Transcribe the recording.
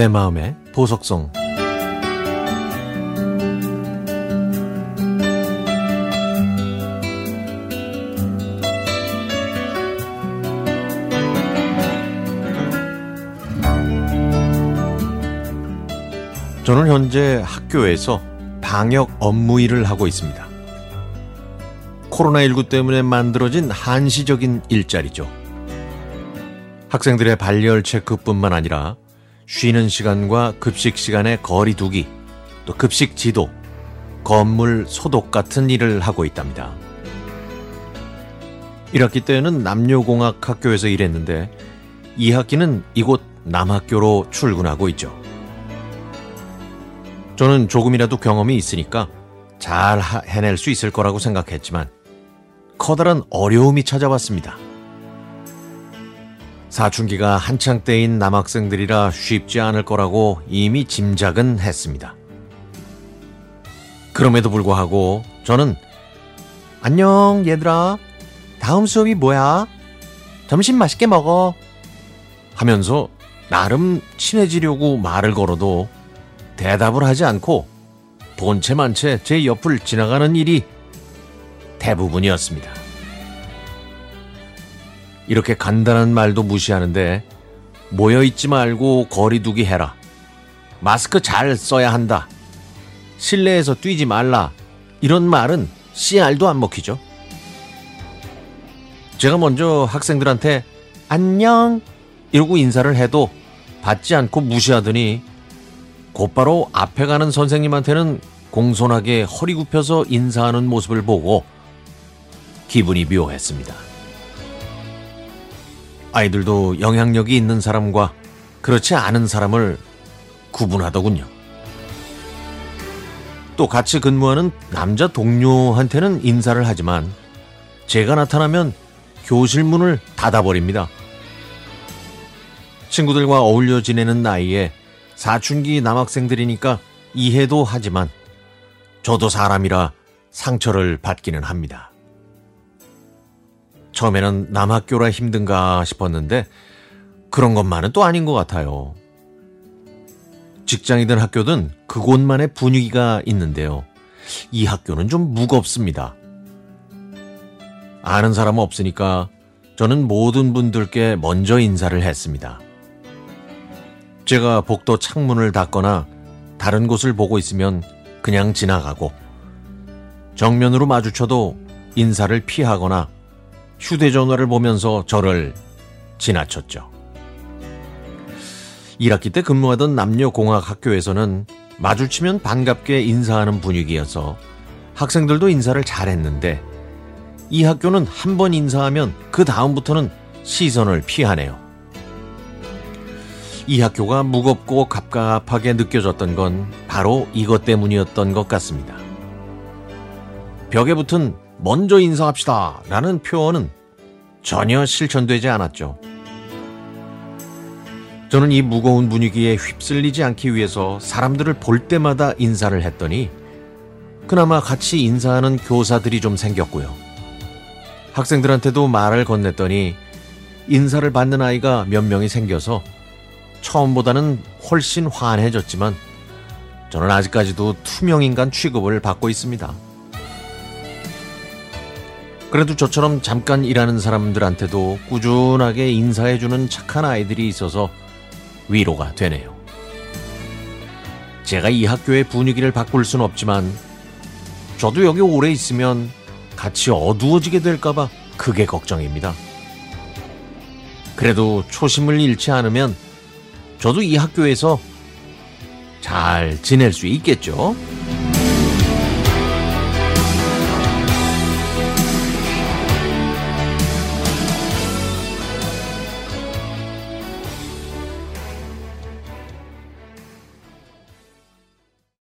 내 마음의 보석성 저는 현재 학교에서 방역 업무 일을 하고 있습니다. 코로나19 때문에 만들어진 한시적인 일자리죠. 학생들의 발열 체크뿐만 아니라 쉬는 시간과 급식 시간의 거리 두기, 또 급식 지도, 건물 소독 같은 일을 하고 있답니다. 1학기 때는 남녀공학 학교에서 일했는데 2학기는 이곳 남학교로 출근하고 있죠. 저는 조금이라도 경험이 있으니까 잘 해낼 수 있을 거라고 생각했지만 커다란 어려움이 찾아왔습니다. 사춘기가 한창 때인 남학생들이라 쉽지 않을 거라고 이미 짐작은 했습니다. 그럼에도 불구하고 저는 안녕 얘들아 다음 수업이 뭐야? 점심 맛있게 먹어 하면서 나름 친해지려고 말을 걸어도 대답을 하지 않고 본체만 채제 옆을 지나가는 일이 대부분이었습니다. 이렇게 간단한 말도 무시하는데 모여있지 말고 거리두기 해라. 마스크 잘 써야 한다. 실내에서 뛰지 말라. 이런 말은 씨알도 안 먹히죠. 제가 먼저 학생들한테 안녕 이러고 인사를 해도 받지 않고 무시하더니 곧바로 앞에 가는 선생님한테는 공손하게 허리 굽혀서 인사하는 모습을 보고 기분이 묘했습니다. 아이들도 영향력이 있는 사람과 그렇지 않은 사람을 구분하더군요. 또 같이 근무하는 남자 동료한테는 인사를 하지만 제가 나타나면 교실 문을 닫아버립니다. 친구들과 어울려 지내는 나이에 사춘기 남학생들이니까 이해도 하지만 저도 사람이라 상처를 받기는 합니다. 처음에는 남학교라 힘든가 싶었는데 그런 것만은 또 아닌 것 같아요. 직장이든 학교든 그곳만의 분위기가 있는데요. 이 학교는 좀 무겁습니다. 아는 사람 없으니까 저는 모든 분들께 먼저 인사를 했습니다. 제가 복도 창문을 닫거나 다른 곳을 보고 있으면 그냥 지나가고 정면으로 마주쳐도 인사를 피하거나 휴대전화를 보면서 저를 지나쳤죠. 1학기 때 근무하던 남녀공학 학교에서는 마주치면 반갑게 인사하는 분위기여서 학생들도 인사를 잘했는데 이 학교는 한 번 인사하면 그 다음부터는 시선을 피하네요. 이 학교가 무겁고 갑갑하게 느껴졌던 건 바로 이것 때문이었던 것 같습니다. 벽에 붙은 먼저 인사합시다 라는 표현은 전혀 실천되지 않았죠. 저는 이 무거운 분위기에 휩쓸리지 않기 위해서 사람들을 볼 때마다 인사를 했더니 그나마 같이 인사하는 교사들이 좀 생겼고요. 학생들한테도 말을 건넸더니 인사를 받는 아이가 몇 명이 생겨서 처음보다는 훨씬 환해졌지만 저는 아직까지도 투명인간 취급을 받고 있습니다. 그래도 저처럼 잠깐 일하는 사람들한테도 꾸준하게 인사해주는 착한 아이들이 있어서 위로가 되네요. 제가 이 학교의 분위기를 바꿀 순 없지만 저도 여기 오래 있으면 같이 어두워지게 될까봐 크게 걱정입니다. 그래도 초심을 잃지 않으면 저도 이 학교에서 잘 지낼 수 있겠죠?